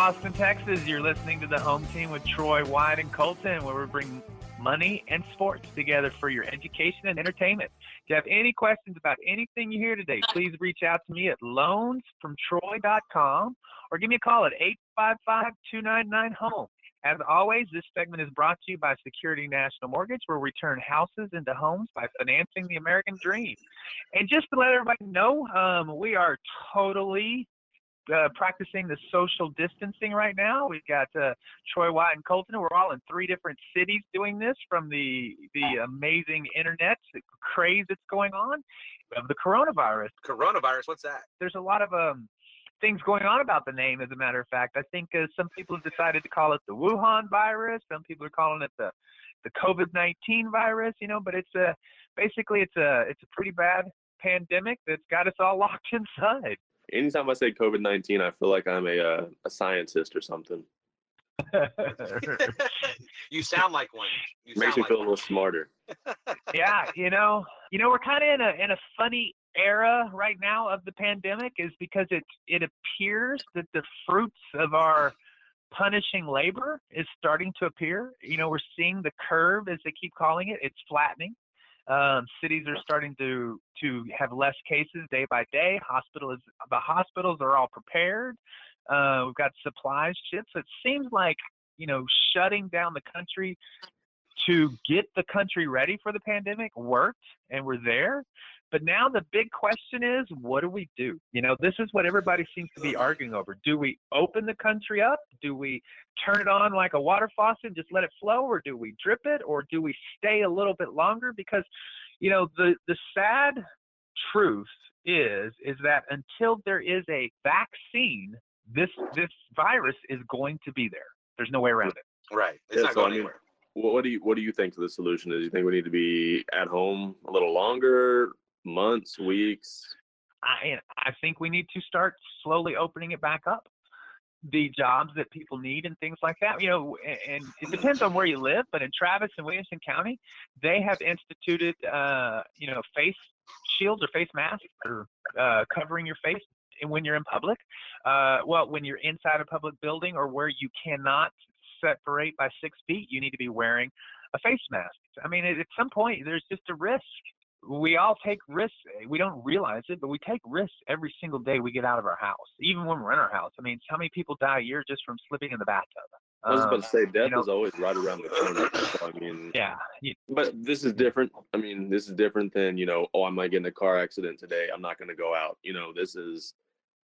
Austin, Texas. You're listening to the home team with Troy Wyatt and Colton, where we bring money and sports together for your education and entertainment. If you have any questions about anything you hear today, please reach out to me at loansfromtroy.com or give me a call at 855 299 HOME. As always, this segment is brought to you by Security National Mortgage, where we turn houses into homes by financing the American dream. And just to let everybody know, um, we are totally uh, practicing the social distancing right now. We've got uh, Troy Wyatt and Colton. We're all in three different cities doing this from the the amazing internet the craze that's going on of the coronavirus. Coronavirus, what's that? There's a lot of um, things going on about the name. As a matter of fact, I think uh, some people have decided to call it the Wuhan virus. Some people are calling it the the COVID-19 virus. You know, but it's a basically it's a it's a pretty bad pandemic that's got us all locked inside anytime I say COVID nineteen, I feel like I'm a uh, a scientist or something. you sound like one. You Makes me like feel one. a little smarter. yeah, you know, you know, we're kind of in a in a funny era right now of the pandemic, is because it it appears that the fruits of our punishing labor is starting to appear. You know, we're seeing the curve, as they keep calling it, it's flattening. Um, cities are starting to to have less cases day by day. Hospitals, the hospitals are all prepared. Uh, we've got supplies ships. It seems like you know shutting down the country to get the country ready for the pandemic worked, and we're there. But now the big question is, what do we do? You know, this is what everybody seems to be arguing over. Do we open the country up? Do we turn it on like a water faucet and just let it flow, or do we drip it, or do we stay a little bit longer? Because, you know, the the sad truth is is that until there is a vaccine, this this virus is going to be there. There's no way around it. Right. It's Yeah, not so, I going mean, anywhere. What, what do you what do you think the solution is? Do you think we need to be at home a little longer, months, weeks? I I think we need to start slowly opening it back up. The jobs that people need and things like that, you know, a- and it depends on where you live. But in Travis and Williamson County, they have instituted, uh, you know, face shields or face masks or uh, covering your face when you're in public. Uh, well, when you're inside a public building or where you cannot separate by six feet, you need to be wearing a face mask. I mean, at some point, there's just a risk we all take risks. We don't realize it, but we take risks every single day we get out of our house, even when we're in our house. I mean, how many people die a year just from slipping in the bathtub? I was about Um, to say death know- is always right around the corner. So, I mean, Yeah, you- but this is different. I mean, this is different than you know. Oh, I might get in a car accident today. I'm not going to go out. You know, this is.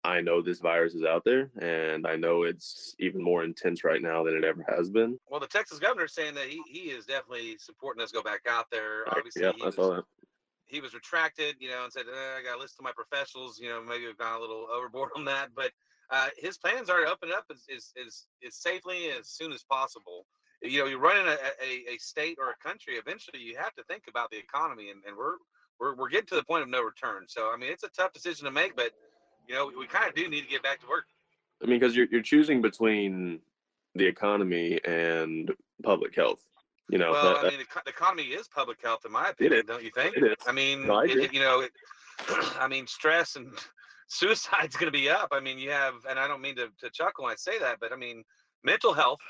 I know this virus is out there, and I know it's even more intense right now than it ever has been. Well, the Texas governor is saying that he, he is definitely supporting us go back out there. Obviously, yeah, he I was, saw that. He was retracted, you know, and said, eh, I got to listen to my professionals. You know, maybe we've gone a little overboard on that. But uh, his plans are to open up as, as, as, as safely as soon as possible. You know, you're running a, a, a state or a country. Eventually, you have to think about the economy, and, and we're, we're we're getting to the point of no return. So, I mean, it's a tough decision to make, but you know, we kind of do need to get back to work. I mean, because you're you're choosing between the economy and public health. You know, well, that- I mean, the, the economy is public health, in my opinion, is. don't you think? It is. I mean, No, I it- you know, it, I mean, stress and suicide's going to be up. I mean, you have, and I don't mean to, to chuckle when I say that, but I mean, mental health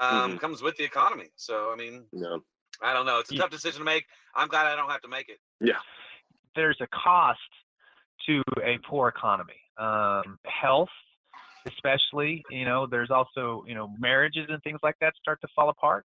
um, Mhm. comes with the economy. So, I mean, you know, I don't know. It's a Ye- tough decision to make. I'm glad I don't have to make it. Yeah. There's a cost to a poor economy. Um, health, especially, you know, there's also, you know, marriages and things like that start to fall apart.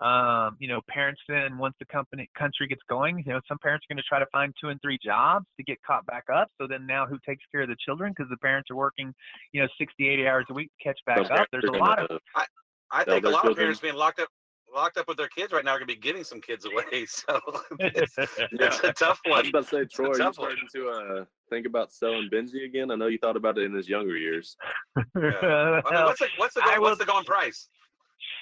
Um, you know, parents then once the company country gets going, you know, some parents are going to try to find two and three jobs to get caught back up. So then now who takes care of the children because the parents are working, you know, 60, 80 hours a week to catch back some up. There's a lot of gonna- I think a their lot of parents being locked up locked up with their kids right now are going to be giving some kids away. So it's, it's a tough one. I was one. about to say, Troy, are you tough one. starting to uh, think about selling Benji again? I know you thought about it in his younger years. I mean, what's the what's the I what's the going price?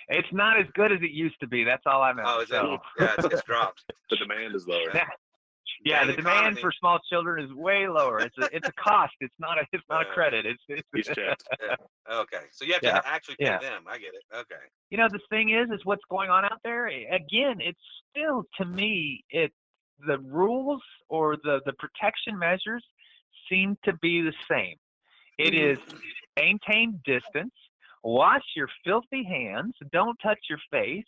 It's not as good as it used to be. That's all I know. Oh, is that? So- Yeah, it's, it's dropped. The demand is lower. Yeah. Yeah, the Dang demand economy. for small children is way lower. It's a it's a cost. It's not a it's not a credit. It's, it's He's checked. Okay, so you have to Yeah, actually pay yeah. them. I get it. Okay. you know the thing is is what's going on out there. Again, it's still to me it the rules or the the protection measures seem to be the same. It mm-hmm. is maintain distance, wash your filthy hands, don't touch your face,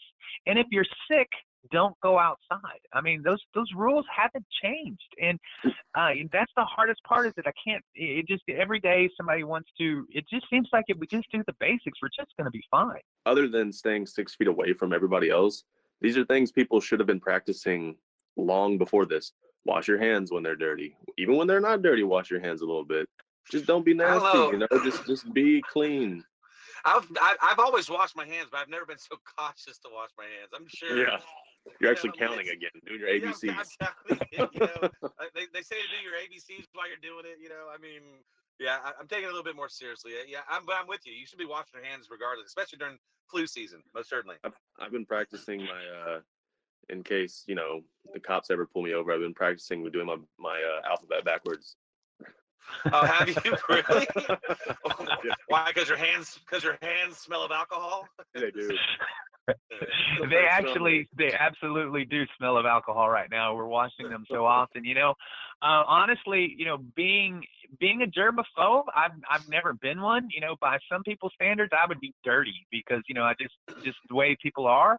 and if you're sick, don't go outside. I mean, those those rules haven't changed, and uh, and that's the hardest part. Is that I can't. It just every day somebody wants to. It just seems like if we just do the basics, we're just going to be fine. Other than staying six feet away from everybody else, these are things people should have been practicing long before this. Wash your hands when they're dirty. Even when they're not dirty, wash your hands a little bit. Just don't be nasty, know. you know. Just just be clean. I've I've always washed my hands, but I've never been so cautious to wash my hands. I'm sure. Yeah. You're actually mean, counting again, doing your ABCs. You know, Uh, they, they say to do your ABCs while you're doing it. You know, I mean, yeah, I, I'm taking it a little bit more seriously. Yeah, I'm, but I'm with you. You should be washing your hands regardless, especially during flu season. Most certainly. I've, I've been practicing my uh in case you know the cops ever pull me over i've been practicing with doing my my uh, alphabet backwards Oh, have you really? Yeah. Why? Because your hands, because your hands smell of alcohol. they do they actually they absolutely do smell of alcohol right now we're washing them so often you know uh, honestly you know being being a germaphobe i've i've never been one you know by some people's standards i would be dirty because you know i just just the way people are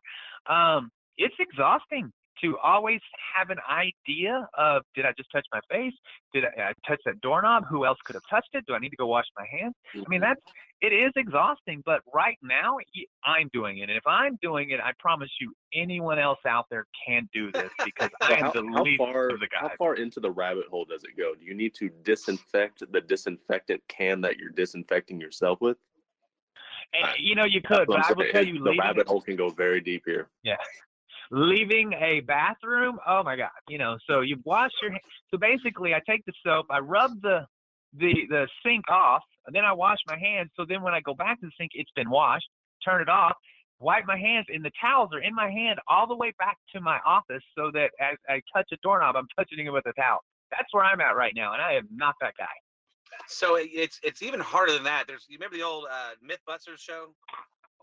um it's exhausting to always have an idea of did I just touch my face? Did I, I touch that doorknob? Who else could have touched it? Do I need to go wash my hands? I mean, mm-hmm. that's it is exhausting, but right now I'm doing it. And if I'm doing it, I promise you, anyone else out there can do this because I am how, the how least far of the how far into the rabbit hole does it go do you need to disinfect the disinfectant can that you're disinfecting yourself with eh, And, you know, you could, but I'm will tell you, the rabbit hole can go very deep here leaving a bathroom. Oh my God! You know, so you wash your. ha- So basically, I take the soap, I rub the the the sink off, and then I wash my hands. So then when I go back to the sink, it's been washed. Turn it off. Wipe my hands, and the towels are in my hand all the way back to my office, so that as I touch a doorknob, I'm touching it with a towel. That's where I'm at right now, and I am not that guy. So it's it's even harder than that. There's you remember the old uh, MythBusters show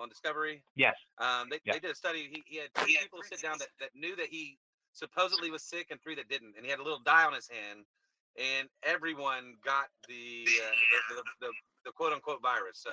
on Discovery? Yes. Um, they, Yeah. they did a study. He, he had three people sit down that, that knew that he supposedly was sick and three that didn't. And he had a little dye on his hand, and everyone got the uh, the, the, the, the quote unquote virus. So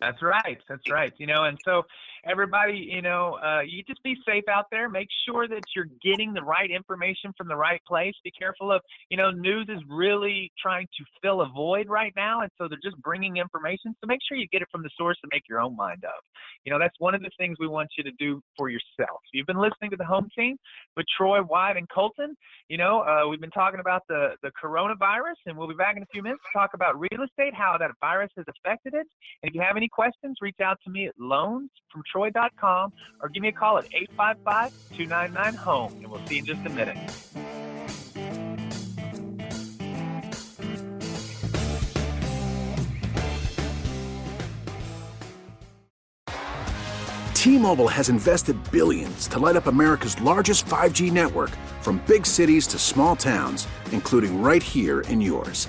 That's right. That's right. You know, and so everybody, you know, uh, you just be safe out there. Make sure that you're getting the right information from the right place. Be careful of, you know, news is really trying to fill a void right now, and so they're just bringing information. So make sure you get it from the source to make your own mind up. You know, that's one of the things we want you to do for yourself. You've been listening to the Home Team with Troy, Wyatt, and Colton. You know, uh, we've been talking about the the coronavirus, and we'll be back in a few minutes to talk about real estate, how that virus has affected it. And if you have any questions, reach out to me at loansfromtroy.com or give me a call at 855 299 HOME, and we'll see you in just a minute. T-Mobile has invested billions to light up America's largest 5G network from big cities to small towns, including right here in yours.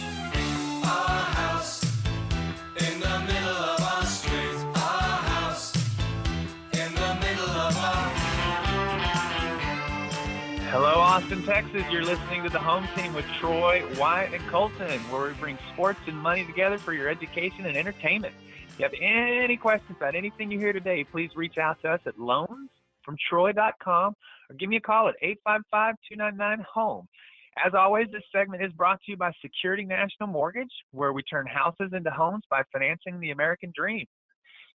Austin, Texas. You're listening to the home team with Troy, Wyatt, and Colton, where we bring sports and money together for your education and entertainment. If you have any questions about anything you hear today, please reach out to us at loansfromtroy.com or give me a call at 855-299-HOME. As always, this segment is brought to you by Security National Mortgage, where we turn houses into homes by financing the American dream.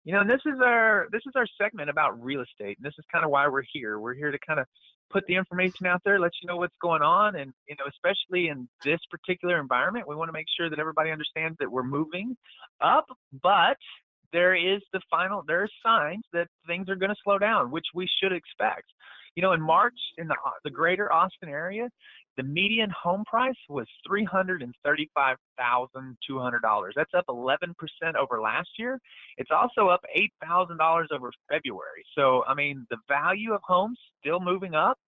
You know, this is our this is our segment about real estate, and this is kind of why we're here. We're here to kind of put the information out there, let you know what's going on, and you know, especially in this particular environment, we want to make sure that everybody understands that we're moving up, but there is the final there are signs that things are going to slow down, which we should expect. You know, in March in the the greater Austin area, the median home price was three hundred and thirty-five thousand two hundred dollars. That's up eleven percent over last year. It's also up eight thousand dollars over February. So, I mean, the value of homes still moving up.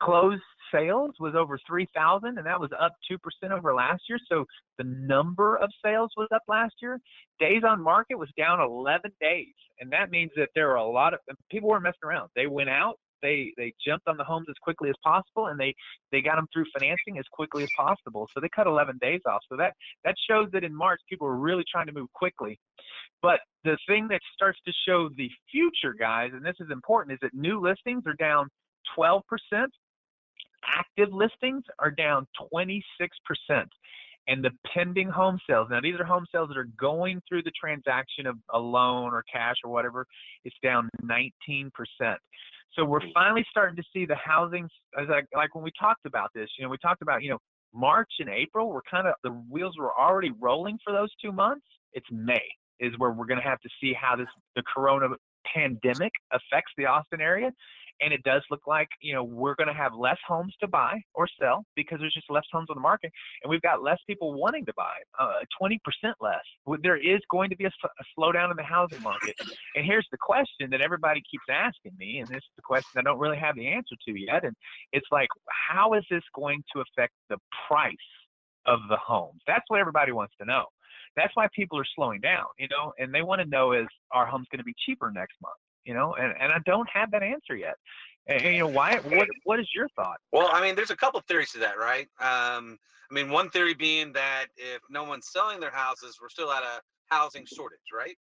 Closed sales was over three thousand, and that was up two percent over last year. So, the number of sales was up last year. Days on market was down eleven days, and that means that there are a lot of people weren't messing around. They went out they they jumped on the homes as quickly as possible and they they got them through financing as quickly as possible. So they cut 11 days off. So that that shows that in march people were really trying to move quickly. But the thing that starts to show the future guys and this is important is that new listings are down 12% active listings are down 26% and the pending home sales now these are home sales that are going through the transaction of a loan or cash or whatever it's down 19% so we're mm. finally starting to see the housing, as like, like when we talked about this, you know, we talked about, you know, March and April, we're kind of, the wheels were already rolling for those two months. It's May is where we're going to have to see how this, the corona pandemic affects the Austin area and it does look like you know we're going to have less homes to buy or sell because there's just less homes on the market and we've got less people wanting to buy uh, 20% less. There is going to be a, a slowdown in the housing market. And here's the question that everybody keeps asking me and this is the question i don't really have the answer to yet and it's like how is this going to affect the price of the homes? That's what everybody wants to know. That's why people are slowing down you know and they want to know is our homes going to be cheaper next month you know, and, and I don't have that answer yet. And, you know, why? What what is your thought? Well, I mean, there's a couple theories to that, right? Um, I mean, one theory being that if no one's selling their houses, we're still at a housing shortage, right?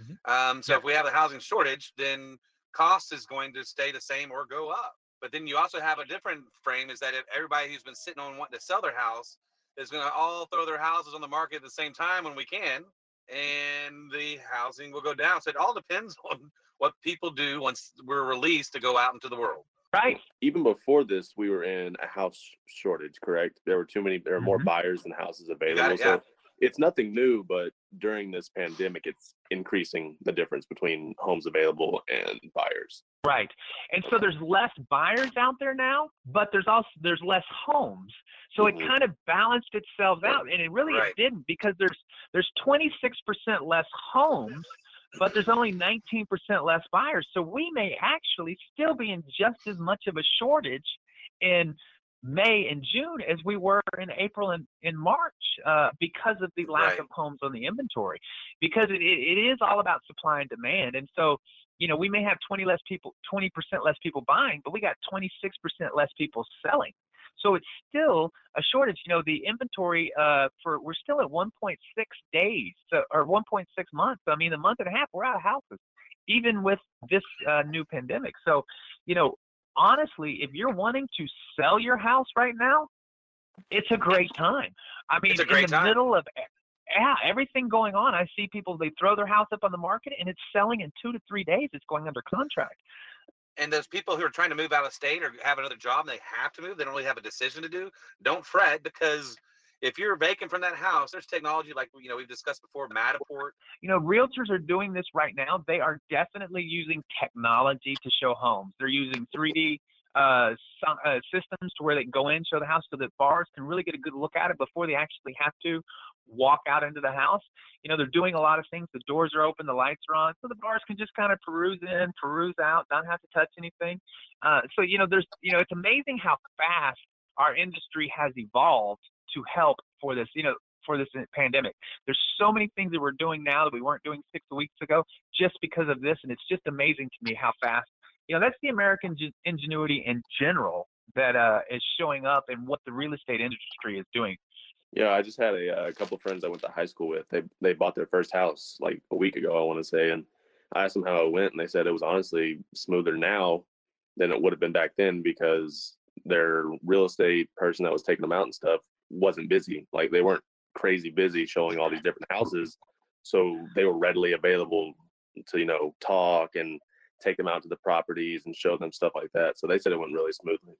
Mm-hmm. Um, so yeah. if we have a housing shortage, then cost is going to stay the same or go up. But then you also have a different frame is that if everybody who's been sitting on wanting to sell their house is going to all throw their houses on the market at the same time when we can, and the housing will go down. So it all depends on what people do once we're released to go out into the world. Right. Even before this, we were in a house shortage, correct? There were too many, there were more mm-hmm. buyers than houses available. It, yeah. So it's nothing new, but during this pandemic, it's increasing the difference between homes available and buyers. Right. And so there's less buyers out there now, but there's also there's less homes. So mm-hmm. it kind of balanced itself out and it really right. it didn't because there's there's 26% less homes but there's only 19% less buyers. So we may actually still be in just as much of a shortage in May and June as we were in April and in March uh, because of the lack right. of homes on the inventory. Because it, it is all about supply and demand. And so, you know, we may have 20 less people, 20% less people buying, but we got 26% less people selling. So it's still a shortage. You know, the inventory uh, for we're still at 1.6 days so, or 1.6 months. I mean, a month and a half, we're out of houses. even with this uh, new pandemic. So, you know, honestly, if you're wanting to sell your house right now, it's a great time. I mean, in the time. middle of yeah, everything going on. I see people they throw their house up on the market and it's selling in two to three days. It's going under contract. And those people who are trying to move out of state or have another job and they have to move, they don't really have a decision to do. Don't fret because if you're vacant from that house, there's technology like you know we've discussed before, Matterport. You know, realtors are doing this right now. They are definitely using technology to show homes. They're using 3D uh, uh, systems to where they can go in, show the house, so that bars can really get a good look at it before they actually have to walk out into the house. You know, they're doing a lot of things. The doors are open, the lights are on, so the bars can just kind of peruse in, peruse out, don't have to touch anything. Uh, so you know, there's you know, it's amazing how fast our industry has evolved to help for this. You know, for this pandemic. There's so many things that we're doing now that we weren't doing six weeks ago just because of this, and it's just amazing to me how fast. You know, that's the American ingenuity in general that uh, is showing up and what the real estate industry is doing. Yeah, I just had a, a couple of friends I went to high school with. They they bought their first house like a week ago, I want to say, and I asked them how it went, and they said it was honestly smoother now than it would have been back then because their real estate person that was taking them out and stuff wasn't busy. Like they weren't crazy busy showing all these different houses, so they were readily available to you know talk and take them out to the properties and show them stuff like that. So they said it went really smoothly.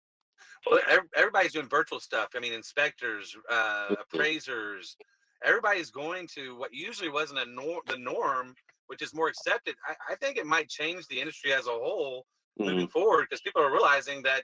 Well, everybody's doing virtual stuff. I mean, inspectors, uh, appraisers, everybody's going to what usually wasn't a norm, the norm, which is more accepted. I, I, think it might change the industry as a whole mm-hmm. moving forward because people are realizing that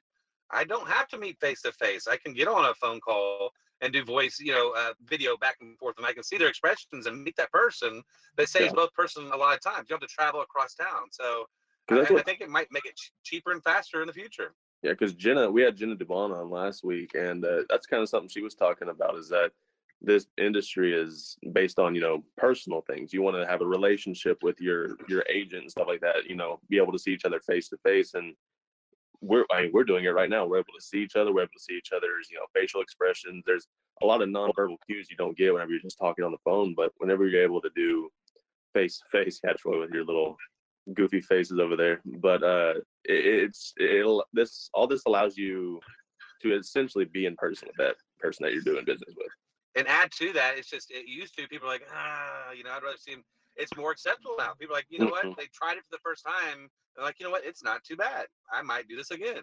I don't have to meet face to face. I can get on a phone call and do voice, you know, uh, video back and forth, and I can see their expressions and meet that person. That saves yeah. both person a lot of times. You don't have to travel across town, so I, I, think it might make it ch- cheaper and faster in the future. Yeah, because Jenna, we had Jenna Dubon on last week, and uh, that's kind of something she was talking about is that this industry is based on you know personal things. You want to have a relationship with your your agent and stuff like that. You know, be able to see each other face to face, and we're I mean we're doing it right now. We're able to see each other. We're able to see each other's you know facial expressions. There's a lot of nonverbal cues you don't get whenever you're just talking on the phone, but whenever you're able to do face to face, Troy, with your little goofy faces over there. But uh, it, it's it'll this all this allows you to essentially be in person with that person that you're doing business with. And add to that, it's just it used to people like ah, you know, I'd rather see him. It's more acceptable now. People are like, you know mm-hmm. what? They tried it for the first time. They're like, you know what? It's not too bad. I might do this again.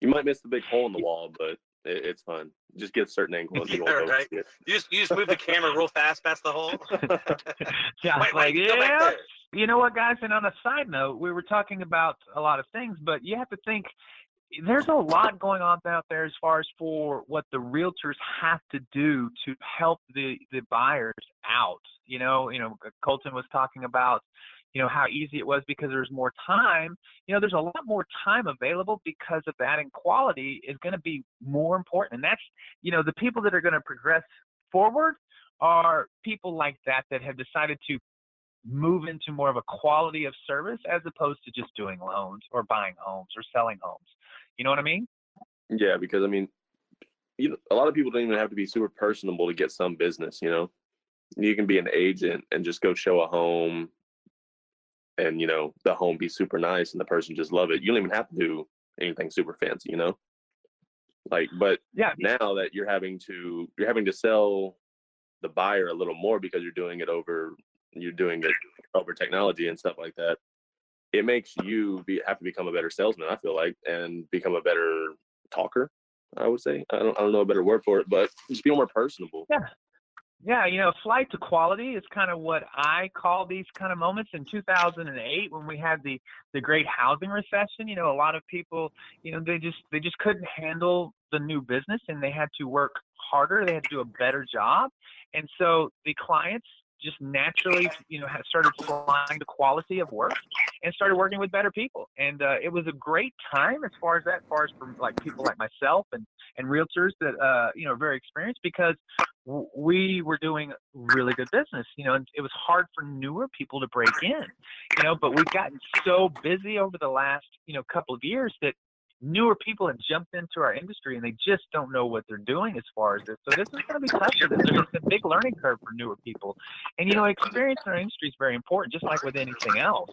You might miss the big hole in the wall, but it, it's fun. Just get a certain angle. yeah, right. You just you just move the camera real fast past the hole. yeah, wait, like wait, yeah. You know what, guys? And on a side note, we were talking about a lot of things, but you have to think there's a lot going on out there as far as for what the realtors have to do to help the the buyers out. You know, you know, Colton was talking about you know how easy it was because there's more time you know there's a lot more time available because of that and quality is going to be more important and that's you know the people that are going to progress forward are people like that that have decided to move into more of a quality of service as opposed to just doing loans or buying homes or selling homes. You know what I mean? Yeah, because I mean, you a lot of people don't even have to be super personable to get some business. You know, you can be an agent and just go show a home, and you know the home be super nice and the person just love it. You don't even have to do anything super fancy. You know, like but yeah. Now that you're having to you're having to sell the buyer a little more because you're doing it over you're doing it over technology and stuff like that, it makes you be, have to become a better salesman. I feel like, and become a better talker. I would say I don't I don't know a better word for it, but just be more personable. Yeah. Yeah, you know, flight to quality is kind of what I call these kind of moments. In 2008, when we had the the great housing recession, you know, a lot of people, you know, they just they just couldn't handle the new business, and they had to work harder. They had to do a better job, and so the clients just naturally, you know, started flying the quality of work and started working with better people. And uh, it was a great time as far as that, as far as for like people like myself and, and realtors that, uh, you know, very experienced because w- we were doing really good business, you know, and it was hard for newer people to break in, you know, but we've gotten so busy over the last, you know, couple of years that newer people have jumped into our industry and they just don't know what they're doing as far as this. So this is going to be tough for them. There's a big learning curve for newer people. And you know, experience in our industry is very important, just like with anything else.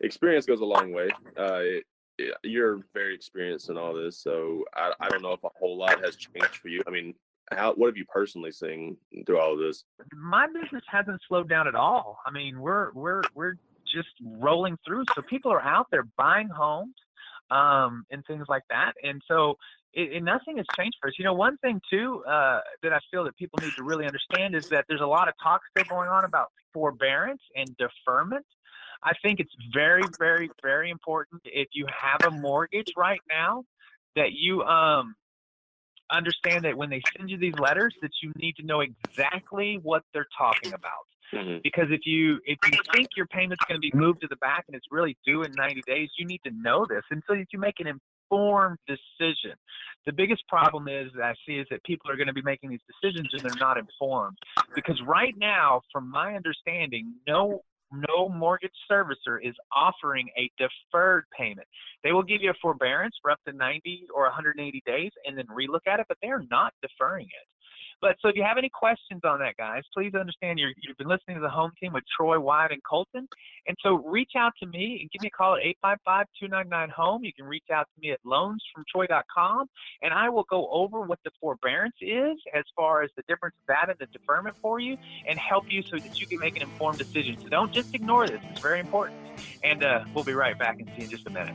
experience goes a long way. Uh, it, it, you're very experienced in all this, so I, I don't know if a whole lot has changed for you. I mean, how what have you personally seen through all of this? My business hasn't slowed down at all. I mean, we're we're we're just rolling through. So people are out there buying homes um, and things like that, and so it, nothing has changed for us. You know, one thing too uh, that I feel that people need to really understand is that there's a lot of talk still going on about forbearance and deferment. I think it's very, very, very important if you have a mortgage right now that you um, understand that when they send you these letters that you need to know exactly what they're talking about. Mm-hmm. Because if you if you think your payment's going to be moved to the back and it's really due in 90 days, you need to know this, and so that you make an informed decision. The biggest problem is that I see is that people are going to be making these decisions and they're not informed. Because right now, from my understanding, no no mortgage servicer is offering a deferred payment. They will give you a forbearance for up to 90 or 180 days and then relook at it, but they are not deferring it. But so if you have any questions on that, guys, please understand you have been listening to the home team with Troy, Wyatt, and Colton. And so reach out to me and give me a call at 855-299-HOME. You can reach out to me at loansfromtroy.com, and I will go over what the forbearance is as far as the difference of that and the deferment for you and help you so that you can make an informed decision. So don't just ignore this. It's very important. And uh, we'll be right back and see you in just a minute.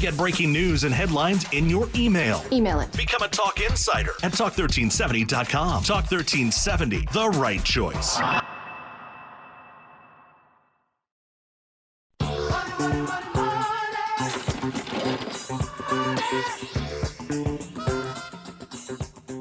Get breaking news and headlines in your email. Email it. Become a Talk Insider at Talk1370.com. Talk 1370, the right choice.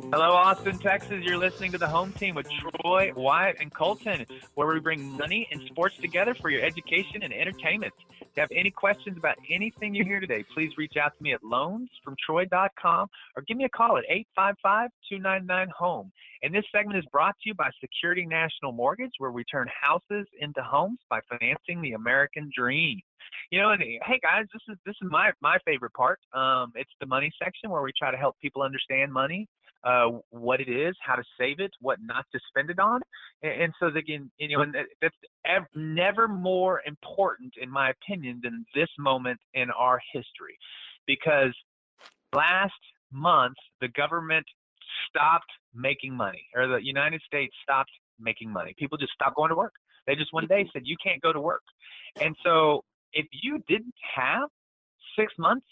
Hello, Austin, Texas. You're listening to the home team with Troy, Wyatt, and Colton, where we bring money and sports together for your education and entertainment. If you have any questions about anything you hear today, please reach out to me at loansfromtroy.com or give me a call at 855-299-HOME. And this segment is brought to you by Security National Mortgage, where we turn houses into homes by financing the American dream. You know, and hey guys, this is this is my my favorite part. Um, it's the money section where we try to help people understand money, uh, what it is, how to save it, what not to spend it on, and, and so again, you know, and that's ev- never more important, in my opinion, than this moment in our history, because last month the government stopped making money, or the United States stopped making money. People just stopped going to work. They just one day said you can't go to work, and so if you didn't have six months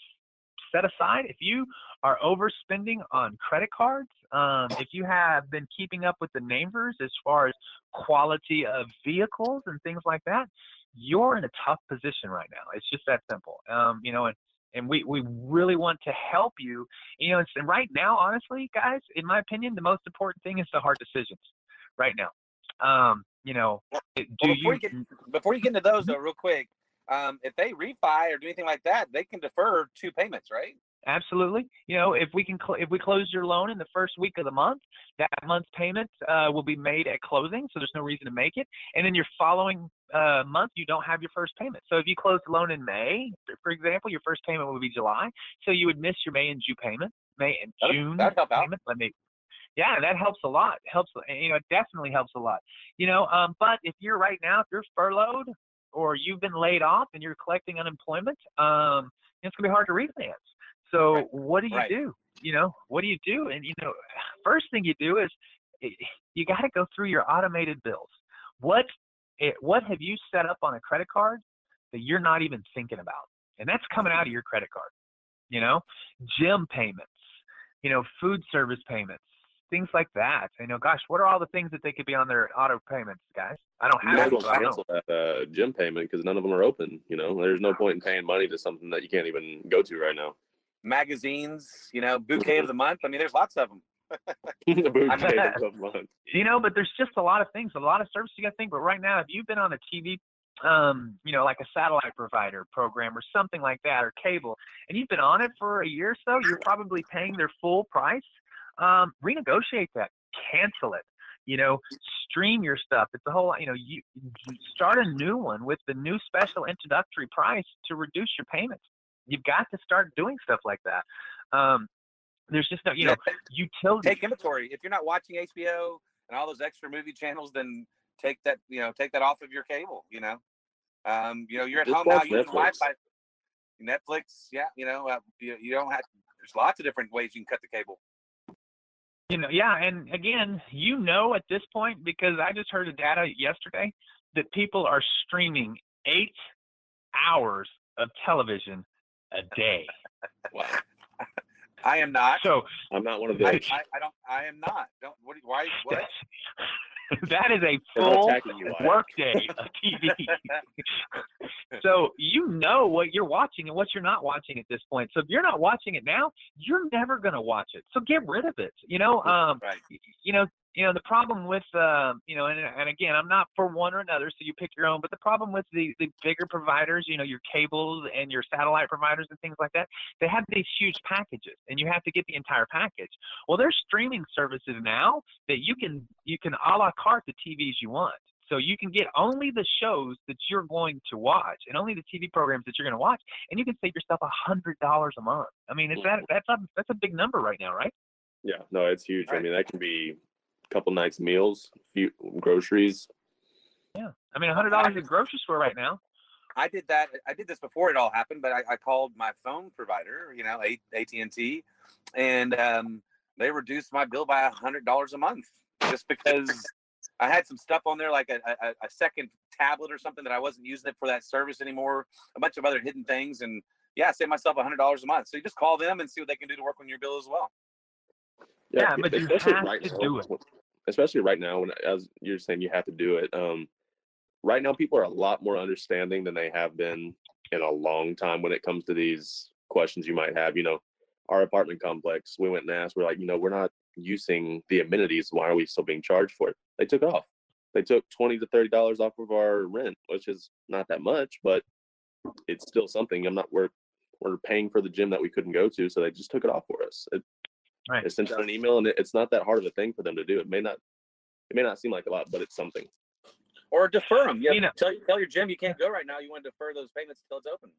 set aside, if you are overspending on credit cards, um, if you have been keeping up with the neighbors as far as quality of vehicles and things like that, you're in a tough position right now. It's just that simple. Um, you know, and and we, we really want to help you. You know, and right now, honestly, guys, in my opinion, the most important thing is the hard decisions right now. Um, you know, do well, before you, you get, before you get into those though, real quick, um, if they refi or do anything like that, they can defer two payments, right? Absolutely. You know, if we can, cl- if we close your loan in the first week of the month, that month's payment uh, will be made at closing, so there's no reason to make it. And then your following uh, month, you don't have your first payment. So if you close the loan in May, for example, your first payment will be July, so you would miss your May and June payment, May and June that'd help out. Let me. Yeah, that helps a lot. Helps, you know, it definitely helps a lot. You know, um, but if you're right now, if you're furloughed or you've been laid off and you're collecting unemployment, um, it's gonna be hard to refinance. So Right. what do you Right. do? You know, what do you do? And you know, first thing you do is, eh, you got to go through your automated bills. What what have you set up on a credit card that you're not even thinking about? And that's coming out of your credit card. You know, gym payments, you know, food service payments, things like that. You know, gosh, what are all the things that they could be on their auto payments, guys? I don't You have might as well I don't cancel that uh, gym payment because none of them are open. You know, there's no point in paying money to something that you can't even go to right now. Magazines, you know, bouquet of the month. I mean, there's lots of them. The bouquet of the month. you know, but there's just a lot of things, a lot of services you got to think. But right now, if you've been on a TV, um, you know, like a satellite provider program or something like that, or cable, and you've been on it for a year or so, you're probably paying their full price. Um, renegotiate that, cancel it. You know, stream your stuff. It's a whole, you know, you you start a new one with the new special introductory price to reduce your payments. You've got to start doing stuff like that. Um, there's just no, you know, utility. Take inventory. If you're not watching HBO and all those extra movie channels, then take that, you know, take that off of your cable. You know, um, you know, you're at Just home now watch using Netflix. Wi-Fi. Netflix, yeah, you know, uh, you, you don't have. There's lots of different ways you can cut the cable. You know, yeah, and again, you know at this point because I just heard the data yesterday that people are streaming eight hours of television a day. Wow. I am not. So I'm not one of those. I, I don't. I am not. Don't. What? Why? What? that is a full attacking you, Wyatt. workday of TV. so you know what you're watching and what you're not watching at this point. So if you're not watching it now, you're never going to watch it. So get rid of it. You know, um, Right. you know, you know the problem with, uh, you know, and, and again, I'm not for one or another, so you pick your own. But the problem with the the bigger providers, you know, your cables and your satellite providers and things like that, they have these huge packages, and you have to get the entire package. Well, there's streaming services now that you can you can a la carte the TVs you want. So you can get only the shows that you're going to watch and only the TV programs that you're going to watch, and you can save yourself a hundred dollars a month. I mean, is that that's a that's a big number right now, right? Yeah, no, it's huge. I mean, that can be a couple nights meals, few groceries. Yeah, I mean, a hundred dollars at the grocery store right now. I did that. I did this before it all happened, but I, I called my phone provider, you know, AT and T, and um, they reduced my bill by a hundred dollars a month just because I had some stuff on there, like a, a, a second tablet or something that I wasn't using it for that service anymore. A bunch of other hidden things, and yeah, I saved myself a hundred dollars a month. So you just call them and see what they can do to work on your bill as well. Yeah, but you especially have right to now, do it. Especially right now, when as you're saying, you have to do it. Um, right now, people are a lot more understanding than they have been in a long time when it comes to these questions you might have. You know, our apartment complex, we went and asked, we're like, you know, we're not using the amenities. Why are we still being charged for it? They took off. They took twenty to thirty dollars off of our rent, which is not that much, but it's still something. I'm not we're we're paying for the gym that we couldn't go to, so they just took it off for us. It, Right. They sent out an email, and it, it's not that hard of a thing for them to do. It may not it may not seem like a lot, but it's something. Or defer them. Yeah, You know- tell tell your gym you can't go right now. You want to defer those payments until it's open.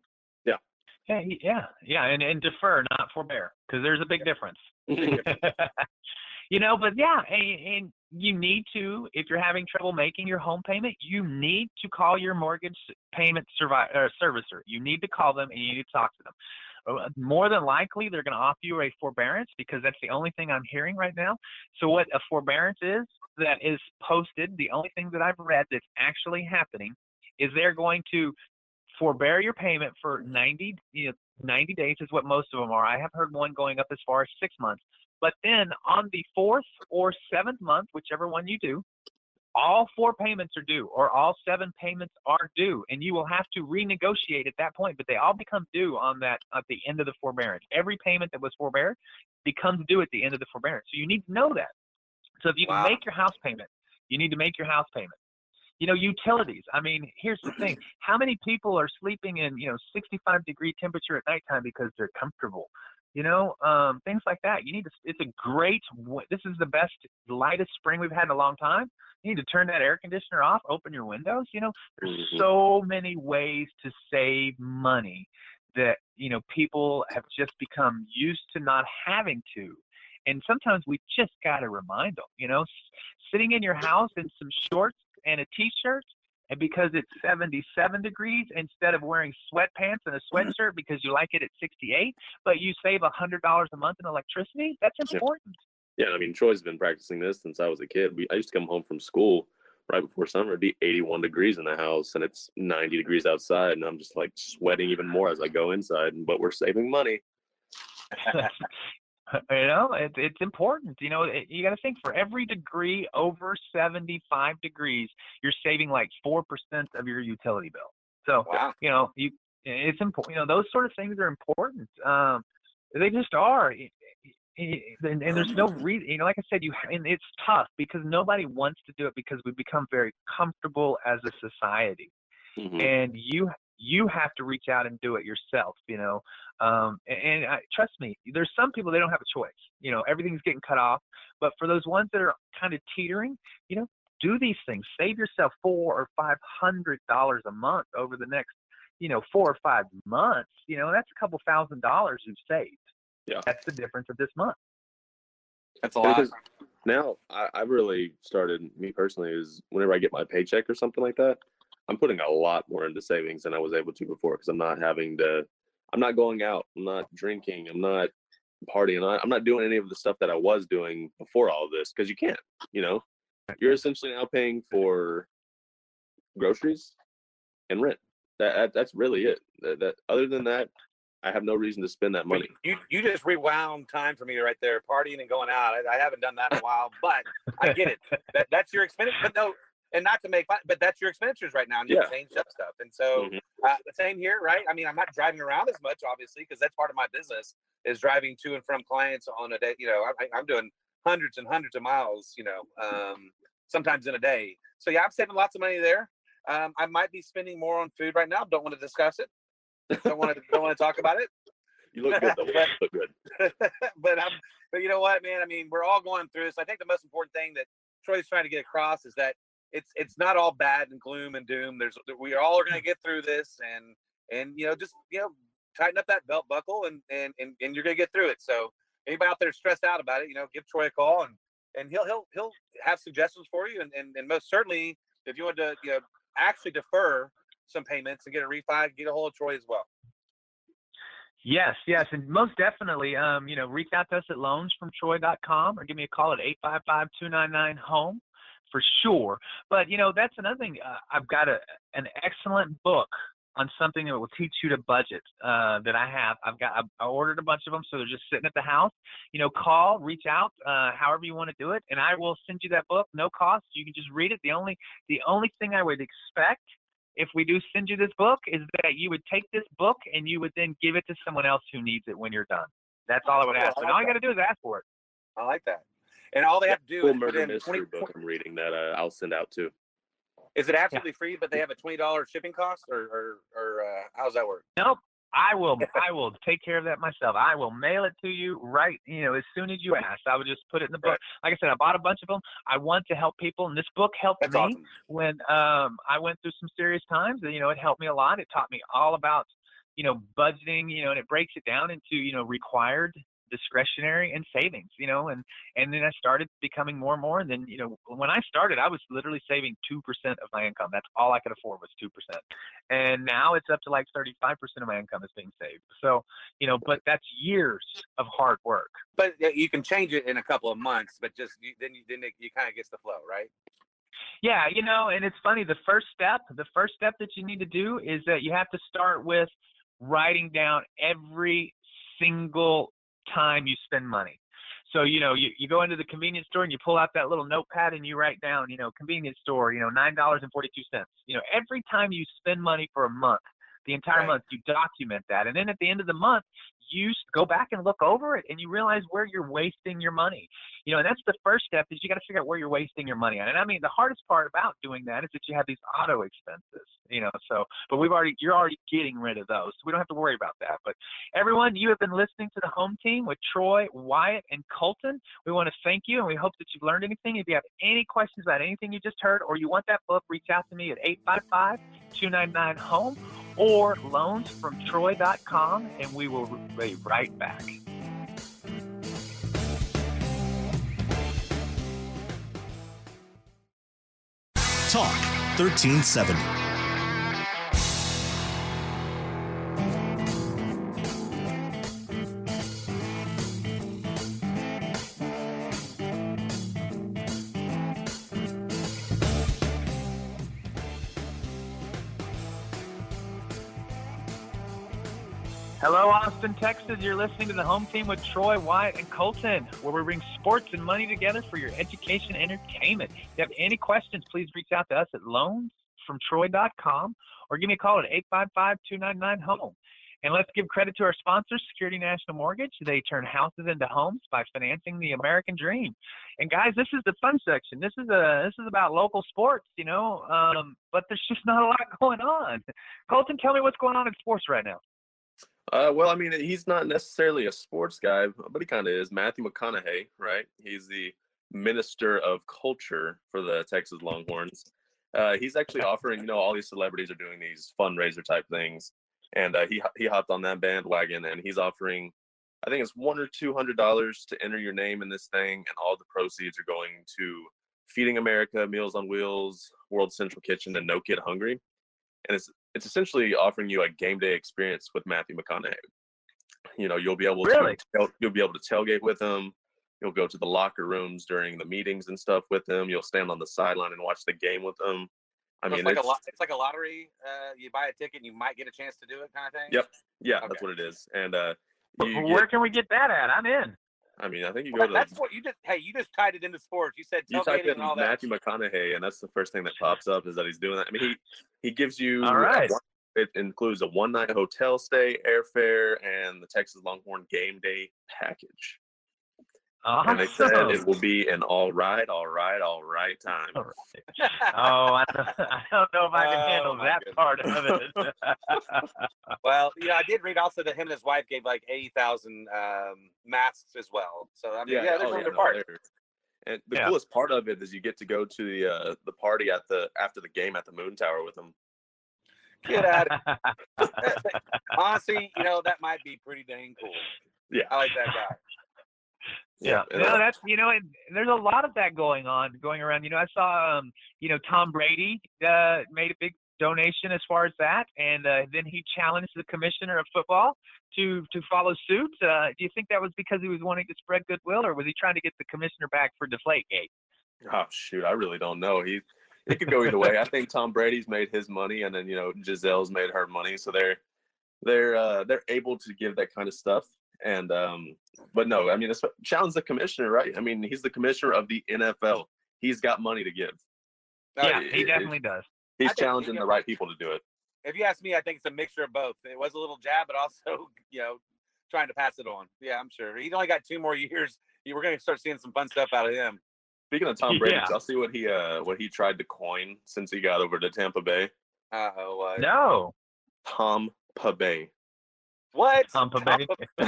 Yeah. Yeah, yeah, yeah, and and defer, not forbear, because there's a big difference. you know, but yeah, and, and you need to, if you're having trouble making your home payment, you need to call your mortgage payment survi- servicer. You need to call them and you need to talk to them. Uh, More than likely, they're going to offer you a forbearance because that's the only thing I'm hearing right now. So, what a forbearance is that is posted, the only thing that I've read that's actually happening is they're going to forbear your payment for mm-hmm. 90, you know, 90 days is what most of them are. I have heard one going up as far as six months. But then on the fourth or seventh month, whichever one you do, all four payments are due or all seven payments are due and you will have to renegotiate at that point but they all become due on that at the end of the forbearance every payment that was forbeared becomes due at the end of the forbearance so you need to know that so if you Wow. can make your house payment you need to make your house payment you know utilities. I mean here's the thing. How many people are sleeping in you know 65 degree temperature at nighttime because they're comfortable? You know um, things like that. You need to it's a great this is the best lightest spring we've had in a long time. You need to turn that air conditioner off open your windows. You know there's Mhm. so many ways to save money that you know people have just become used to not having to. And sometimes we just got to remind them you know sitting in your house in some shorts and a t-shirt and because it's 77 degrees instead of wearing sweatpants and a mm. sweatshirt because you like it at 68 but you save a hundred dollars a month in electricity that's important Yeah, I mean Troy's been practicing this since I was a kid. We I used to come home from school right before summer, it'd be 81 degrees in the house and it's 90 degrees outside, and I'm just like sweating even more as I go inside. But we're saving money. you know, it, it's important. You know, it, you got to think for every degree over 75 degrees, you're saving like four percent of your utility bill. So, Wow. you know, you it's important. You know, those sort of things are important. Um, they just are. And, and there's no reason, you know, like I said, you and it's tough because nobody wants to do it because we become very comfortable as a society Mhm. and you you have to reach out and do it yourself you know um and, and I, trust me there's some people they don't have a choice you know everything's getting cut off but for those ones that are kind of teetering you know do these things save yourself four or five hundred dollars a month over the next you know four or five months you know that's a couple thousand dollars you've saved Yeah. that's the difference of this month That's a lot. because now I, I really started me personally is whenever I get my paycheck or something like that, I'm putting a lot more into savings than I was able to before because I'm not having to I'm not going out, I'm not drinking, I'm not partying, I'm not doing any of the stuff that I was doing before all of this because you can't, you know. You're essentially now paying for groceries and rent. That, that that's really it. That, that other than that, I have no reason to spend that money. You you just rewound time for me right there, partying and going out. I, I haven't done that in a while, but I get it. That that's your expense. but no, and not to make fun, but that's your expenditures right now, and you Yeah. changed up stuff. And so Mhm. uh, the same here, right? I mean, I'm not driving around as much, obviously, because that's part of my business is driving to and from clients on a day. You know, I, I'm doing hundreds and hundreds of miles. You know, um, sometimes in a day. So yeah, I'm saving lots of money there. Um, I might be spending more on food right now. Don't want to discuss it. Don't want to don't want to talk about it. You look good though. You look good. but I'm, but you know what, man? I mean, we're all going through this. I think the most important thing that Troy's trying to get across is that it's it's not all bad and gloom and doom. There's we all are going to get through this, and and you know just you know tighten up that belt buckle, and and and, and you're going to get through it. So anybody out there stressed out about it, you know, give Troy a call, and and he'll he'll he'll have suggestions for you, and and, and most certainly if you want to you know actually defer some payments and get a refi, get a hold of Troy as well. Yes, yes, and most definitely, um, you know, reach out to us at loansfromtroy.com or give me a call at 855-299-HOME for sure. But, you know, that's another thing. Uh, I've got a an excellent book on something that will teach you to budget uh, that I have. I've got I ordered a bunch of them, so they're just sitting at the house. You know, call, reach out, uh, however you want to do it, and I will send you that book, no cost. You can just read it. The only the only thing I would expect if we do send you this book is that you would take this book and you would then give it to someone else who needs it when you're done. That's all I would ask. Like all you got to do is ask for it. I like that. And all they have to do Full is put murder in mystery 20, book I'm reading that uh, I'll send out too. Is it absolutely free, but they have a twenty dollars shipping cost, or or, or uh, how does that work? Nope. I will I will take care of that myself. I will mail it to you right, you know, as soon as you ask. I would just put it in the book. Like I said, I bought a bunch of them. I want to help people and this book helped That's me awesome. when um I went through some serious times. You know, it helped me a lot. It taught me all about, you know, budgeting, you know, and it breaks it down into, you know, required discretionary and savings you know and and then i started becoming more and more and then you know when i started i was literally saving 2% of my income that's all i could afford was 2% and now it's up to like 35% of my income is being saved so you know but that's years of hard work But uh, you can change it in a couple of months, but just you, then you then it, you kind of gets the flow, right? Yeah, you know, and it's funny. The first step, the first step that you need to do is that you have to start with writing down every single time you spend money. So, you know, you, you go into the convenience store and you pull out that little notepad and you write down, you know, convenience store, you know, $9.42. You know, every time you spend money for a month, the entire Right. month, you document that. And then at the end of the month, you go back and look over it and you realize where you're wasting your money. You know, and that's the first step is you got to figure out where you're wasting your money on. And I mean, the hardest part about doing that is that you have these auto expenses, you know, so, but we've already, you're already getting rid of those. So we don't have to worry about that. But everyone, you have been listening to the home team with Troy, Wyatt, and Colton. We want to thank you and we hope that you've learned anything. If you have any questions about anything you just heard or you want that book, reach out to me at 855 299 home or loansfromtroy.com and we will be right back. Talk 1370. Austin, Texas. You're listening to the home team with Troy, Wyatt, and Colton, where we bring sports and money together for your education and entertainment. If you have any questions, please reach out to us at loansfromtroy.com or give me a call at 855 299 home. And let's give credit to our sponsor, Security National Mortgage. They turn houses into homes by financing the American dream. And guys, this is the fun section. This is a this is about local sports, you know. Um, but there's just not a lot going on. Colton, tell me what's going on in sports right now. Uh, well, I mean, he's not necessarily a sports guy, but he kind of is. Matthew McConaughey, right? He's the minister of culture for the Texas Longhorns. Uh, he's actually offering, you know, all these celebrities are doing these fundraiser type things, and uh, he he hopped on that bandwagon, and he's offering, I think it's one or two hundred dollars to enter your name in this thing, and all the proceeds are going to Feeding America, Meals on Wheels, World Central Kitchen, and No Kid Hungry, and it's it's essentially offering you a game day experience with Matthew McConaughey. You know, you'll be able Really? to you'll be able to tailgate with him. You'll go to the locker rooms during the meetings and stuff with him. You'll stand on the sideline and watch the game with him. I So mean, it's like it's, a lot. It's like a lottery. Uh, you buy a ticket, and you might get a chance to do it, kind of thing. yep, yeah, Okay. that's what it is. And uh, where get- can we get that at? I'm in. I mean, I think you go Well, to that's what you just. Hey, you just tied it into sports. You said you type tailgating in all that. Matthew McConaughey, and that's the first thing that pops up is that he's doing that. I mean, he he gives you All right. one- it includes a one night hotel stay, airfare, and the Texas Longhorn game day package. And they said it will be an all right, all right, all right time. Oh, I don't, I don't know if I can Oh, handle that goodness. part of it. well, you know, I did read also that him and his wife gave like eighty thousand um, masks as well. So I mean, yeah, they're oh, doing their no, part. they're- And the Yeah. coolest part of it is you get to go to the uh, the party at the after the game at the Moon Tower with them. Get at it. Honestly, you know that might be pretty dang cool. Yeah. I like that guy. Yeah, and, no, that's you know, and there's a lot of that going on, going around. You know, I saw, um, you know, Tom Brady uh, made a big donation as far as that, and uh, then he challenged the commissioner of football to to follow suit. Uh, do you think that was because he was wanting to spread goodwill, or was he trying to get the commissioner back for Deflategate? Oh shoot, I really don't know. He it could go either way. I think Tom Brady's made his money, and then you know Gisele's made her money, so they're they're uh, they're able to give that kind of stuff. And um, but no, I mean, it's challenge the commissioner, right? I mean, he's the commissioner of the NFL. He's got money to give. yeah, it- he it- definitely does. He's challenging you the right people to do it. If you ask me, I think it's a mixture of both. It was a little jab, but also, you know, trying to pass it on. Yeah, I'm sure. He's only got two more years. We're going to start seeing some fun stuff out of him. Speaking of Tom Brady, Yeah. I'll see what he uh what he tried to coin since he got over to Tampa Bay. Uh oh. Uh, No, Tom Bay. What? Tampa Bay.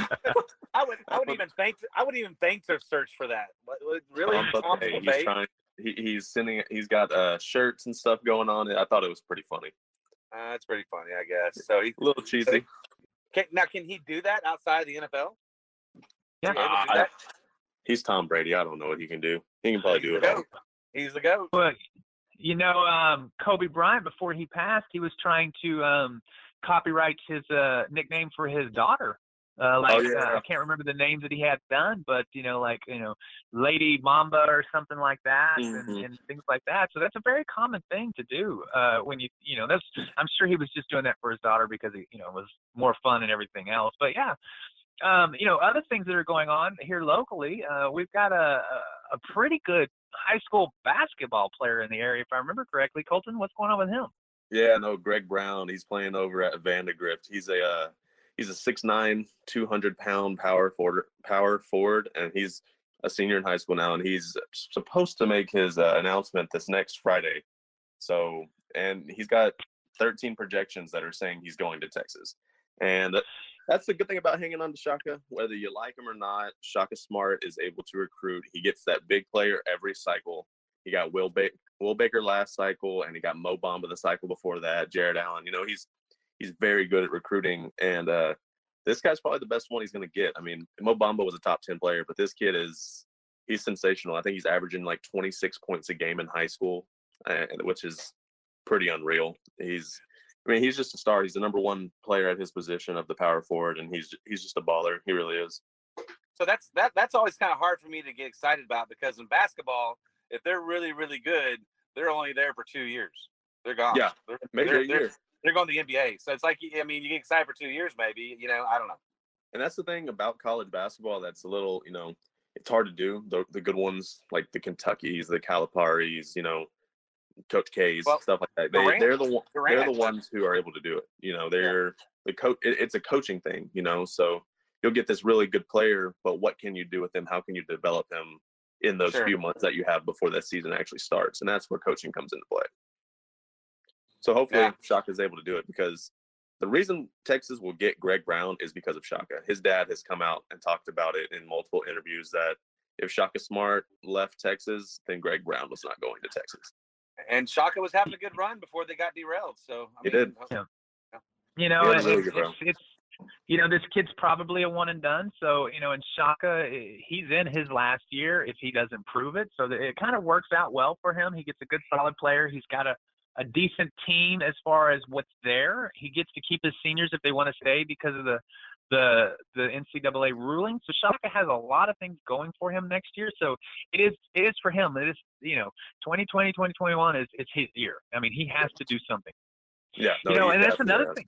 I would. I would even think. I would even think to search for that. What, what- really? Tampa Tom Bay. Bay? He's trying. He, he's sending. He's got uh shirts and stuff going on. I thought it was pretty funny. Uh, that's pretty funny, I guess. So he A little cheesy. can, now can he do that outside of the NFL? Yeah. Is he able to do Uh, I- he's Tom Brady. I don't know what he can do. He can probably He's do it. all. goat. He's the goat. Well, you know, um, Kobe Bryant before he passed, he was trying to um, copyright his uh, nickname for his daughter. Uh, like Oh, yeah. uh, I can't remember the names that he had done, but you know, like you know, Lady Mamba or something like that, Mhm. and, and things like that. So that's a very common thing to do uh, when you you know that's. I'm sure he was just doing that for his daughter because he you know it was more fun and everything else. But yeah, um, you know, other things that are going on here locally. Uh, we've got a a pretty good high school basketball player in the area, if I remember correctly. Colton, what's going on with him? Yeah, no, Greg Brown. He's playing over at Vandegrift. He's a uh, he's a 6'9", 200 pound power forward, power forward, and he's a senior in high school now, and he's supposed to make his uh, announcement this next Friday. So, and he's got 13 projections that are saying he's going to Texas, and that's the good thing about hanging on to Shaka. Whether you like him or not, Shaka Smart is able to recruit. He gets that big player every cycle. He got Will ba- Will Baker last cycle, and he got Mo Bamba the cycle before that. Jarrett Allen, you know, he's he's very good at recruiting, and uh, this guy's probably the best one he's going to get. I mean, Mo Bamba was a top ten player, but this kid is he's sensational. I think he's averaging like 26 points a game in high school, uh, which is pretty unreal. He's I mean, he's just a star. He's the number one player at his position of the power forward, and he's he's just a baller. He really is. So that's that. That's always kind of hard for me to get excited about because in basketball, if they're really really good, they're only there for two years. They're gone. Yeah, They're, maybe they're, a they're- year. they're going to the NBA. So it's like I mean, you get excited for two years, maybe. You know, I don't know. And that's the thing about college basketball that's a little, you know, it's hard to do. The, the good ones like the Kentuckies, the Caliparis, you know, Coach K's, Well, stuff like that. They, Durant- they're the one- they're the ones who are able to do it. You know, they're the coach. It, it's a coaching thing. You know, so you'll get this really good player, but what can you do with him? How can you develop him in those Sure. few months that you have before that season actually starts? And that's where coaching comes into play. So hopefully Yeah. Shaka is able to do it because the reason Texas will get Greg Brown is because of Shaka. His dad has come out and talked about it in multiple interviews that if Shaka Smart left Texas, then Greg Brown was not going to Texas. And Shaka was having a good run before they got derailed. So I He mean, did. Yeah. You know, He it's, really it's, good run. it's, you know, this kid's probably a one and done. So, you know, and Shaka, eh, he's in his last year if he doesn't prove it. So it kind of works out well for him. He gets a good solid player. He's got a, a decent team as far as what's there. He gets to keep his seniors if they want to stay because of the the the NCAA ruling. So Shaka has a lot of things going for him next year. So it is it is for him. It is you know 2020 2021 is is his year. I mean he has to do something. Yeah, you know, and that's another thing.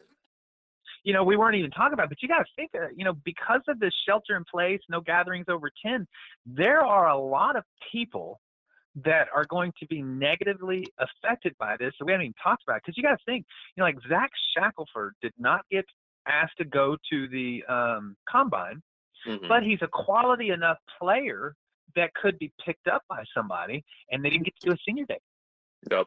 You know, we weren't even talking about, but you got to think, uh, you know, because of this shelter in place, no gatherings over 10, there are a lot of people that are going to be negatively affected by this. So we haven't even talked about it because you got to think, you know, like Zach Shackelford did not get asked to go to the um, combine, Mhm. but he's a quality enough player that could be picked up by somebody, and they didn't get to do a senior day. Yep.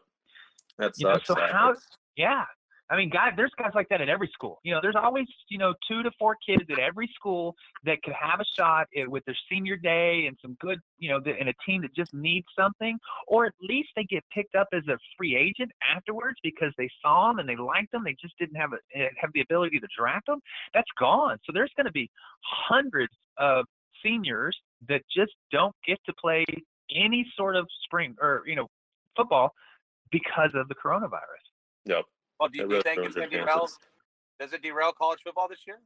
That You know, so That how? Yeah, I mean, guys, there's guys like that at every school. You know, there's always you know two to four kids at every school that could have a shot with their senior day and some good, you know, in a team that just needs something, or at least they get picked up as a free agent afterwards because they saw them and they liked them. They just didn't have a, eh, have the ability to draft them. That's gone. So there's going to be hundreds of seniors that just don't get to play any sort of spring or you know football because of the coronavirus. Yep. Well, do you, That do you think it's going to derail? Does it derail college football this year,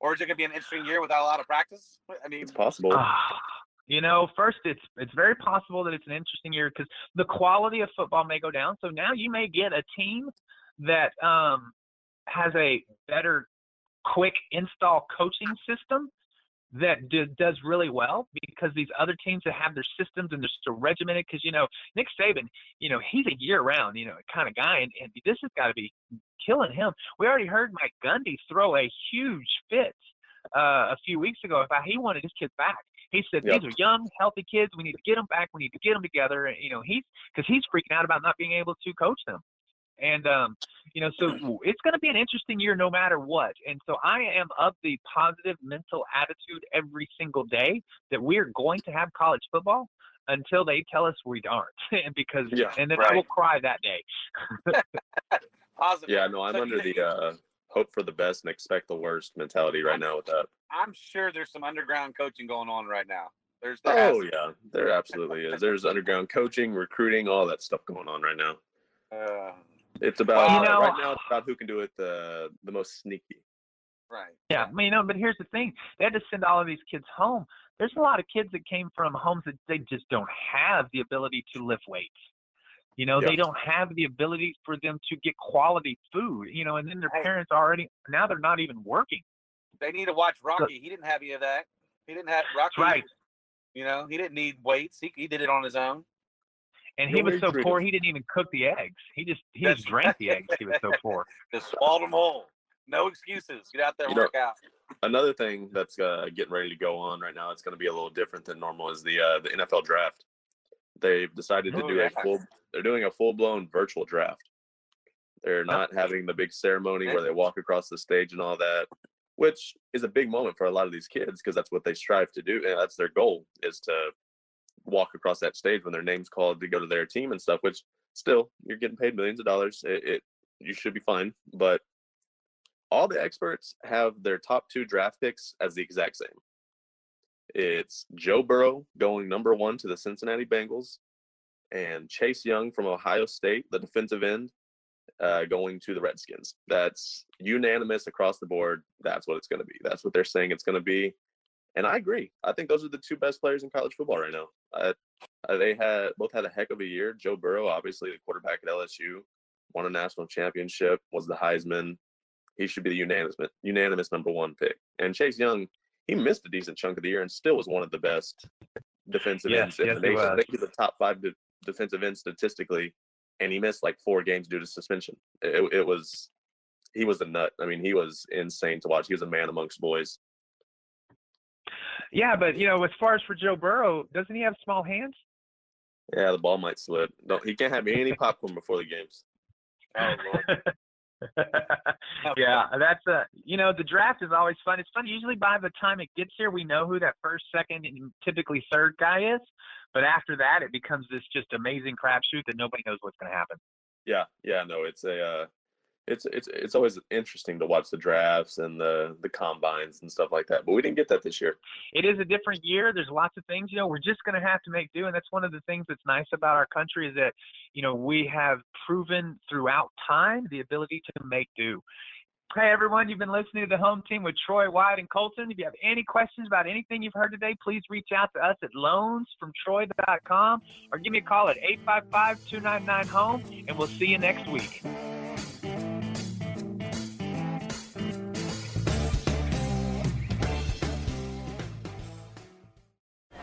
or is it going to be an interesting year without a lot of practice? I mean, It's possible. Ah, you know, first it's it's very possible that it's an interesting year because the quality of football may go down. So now you may get a team that um, has a better quick install coaching system that do, does really well because these other teams that have their systems and they're so regimented because you know Nick Saban you know he's a year round you know kind of guy and, and this has got to be killing him. We already heard Mike Gundy throw a huge fit uh, a few weeks ago about he wanted his kids back. He said Yep. these are young healthy kids. We need to get them back. We need to get them together and, you know he's because he's freaking out about not being able to coach them and um, you know, so it's going to be an interesting year no matter what. And so I am of the positive mental attitude every single day that we're going to have college football until they tell us we aren't. and because Yeah, and then I will cry that day. positive. Yeah, no, I'm So under the uh, hope for the best and expect the worst mentality right now with that. I'm sure there's some underground coaching going on right now. There's there Oh to yeah, there absolutely is. There's underground coaching, recruiting, all that stuff going on right now. Uh, It's about Well, you know- right now. It's about who can do it the the most sneaky. right. Yeah, I mean, you know, but here's the thing: they had to send all of these kids home. There's a lot of kids that came from homes that they just don't have the ability to lift weights. You know, they don't have the ability for them to get quality food. You know, and then their Hey. parents already now they're not even working. They need to watch Rocky. He didn't have any of that. He didn't have Rocky. right. You know, he didn't need weights. He, he did it on his own. And he was so treated- poor he didn't even cook the eggs. He just he That's just drank the eggs. He was so poor. Just swallowed them whole. No excuses. Get out there and You know- work out. Another thing that's uh, getting ready to go on right now. It's going to be a little different than normal. Is the uh, the NFL draft? They've decided to Oh, do yeah. a full. They're doing a full blown virtual draft. They're not having the big ceremony where they walk across the stage and all that, which is a big moment for a lot of these kids because that's what they strive to do and that's their goal is to walk across that stage when their name's called to go to their team and stuff. Which still, you're getting paid millions of dollars. It, it you should be fine, but all the experts have their top two draft picks as the exact same. It's Joe Burrow going number one to the Cincinnati Bengals, and Chase Young from Ohio State, the defensive end, uh, going to the Redskins. That's unanimous across the board. That's what it's going to be. That's what they're saying it's going to be. And I agree. I think those are the two best players in college football right now. Uh, uh, they had both had a heck of a year. Joe Burrow, obviously the quarterback at LSU, won a national championship, was the Heisman. He should be the unanimous unanimous number one pick. And Chase Young, he missed a decent chunk of the year and still was one of the best defensive Yes, ends in yes, the nation. I think he's the top five de- defensive end statistically, and he missed like four games due to suspension. It, it was he was a nut. I mean, he was insane to watch. He was a man amongst boys. Yeah, but you know, as far as for Joe Burrow, doesn't he have small hands? Yeah, the ball might slip. No, he can't have any popcorn before the games. Oh, yeah, that's a you know the draft is always fun. It's fun. Usually by the time it gets here, we know who that first, second, and typically third guy is. But after that, it becomes this just amazing crapshoot that nobody knows what's going to happen. Yeah, yeah, no, it's a uh, it's it's it's always interesting to watch the drafts and the the combines and stuff like that. But we didn't get that this year. It is a different year. There's lots of things, you know, we're just going to have to make do. And that's one of the things that's nice about our country is that, you know, we have proven throughout time the ability to make do. Hey, everyone, you've been listening to the home team with Troy, Wyatt, and Colton. If you have any questions about anything you've heard today, please reach out to us at loansfromtroy.com or give me a call at 855 299 home, and we'll see you next week.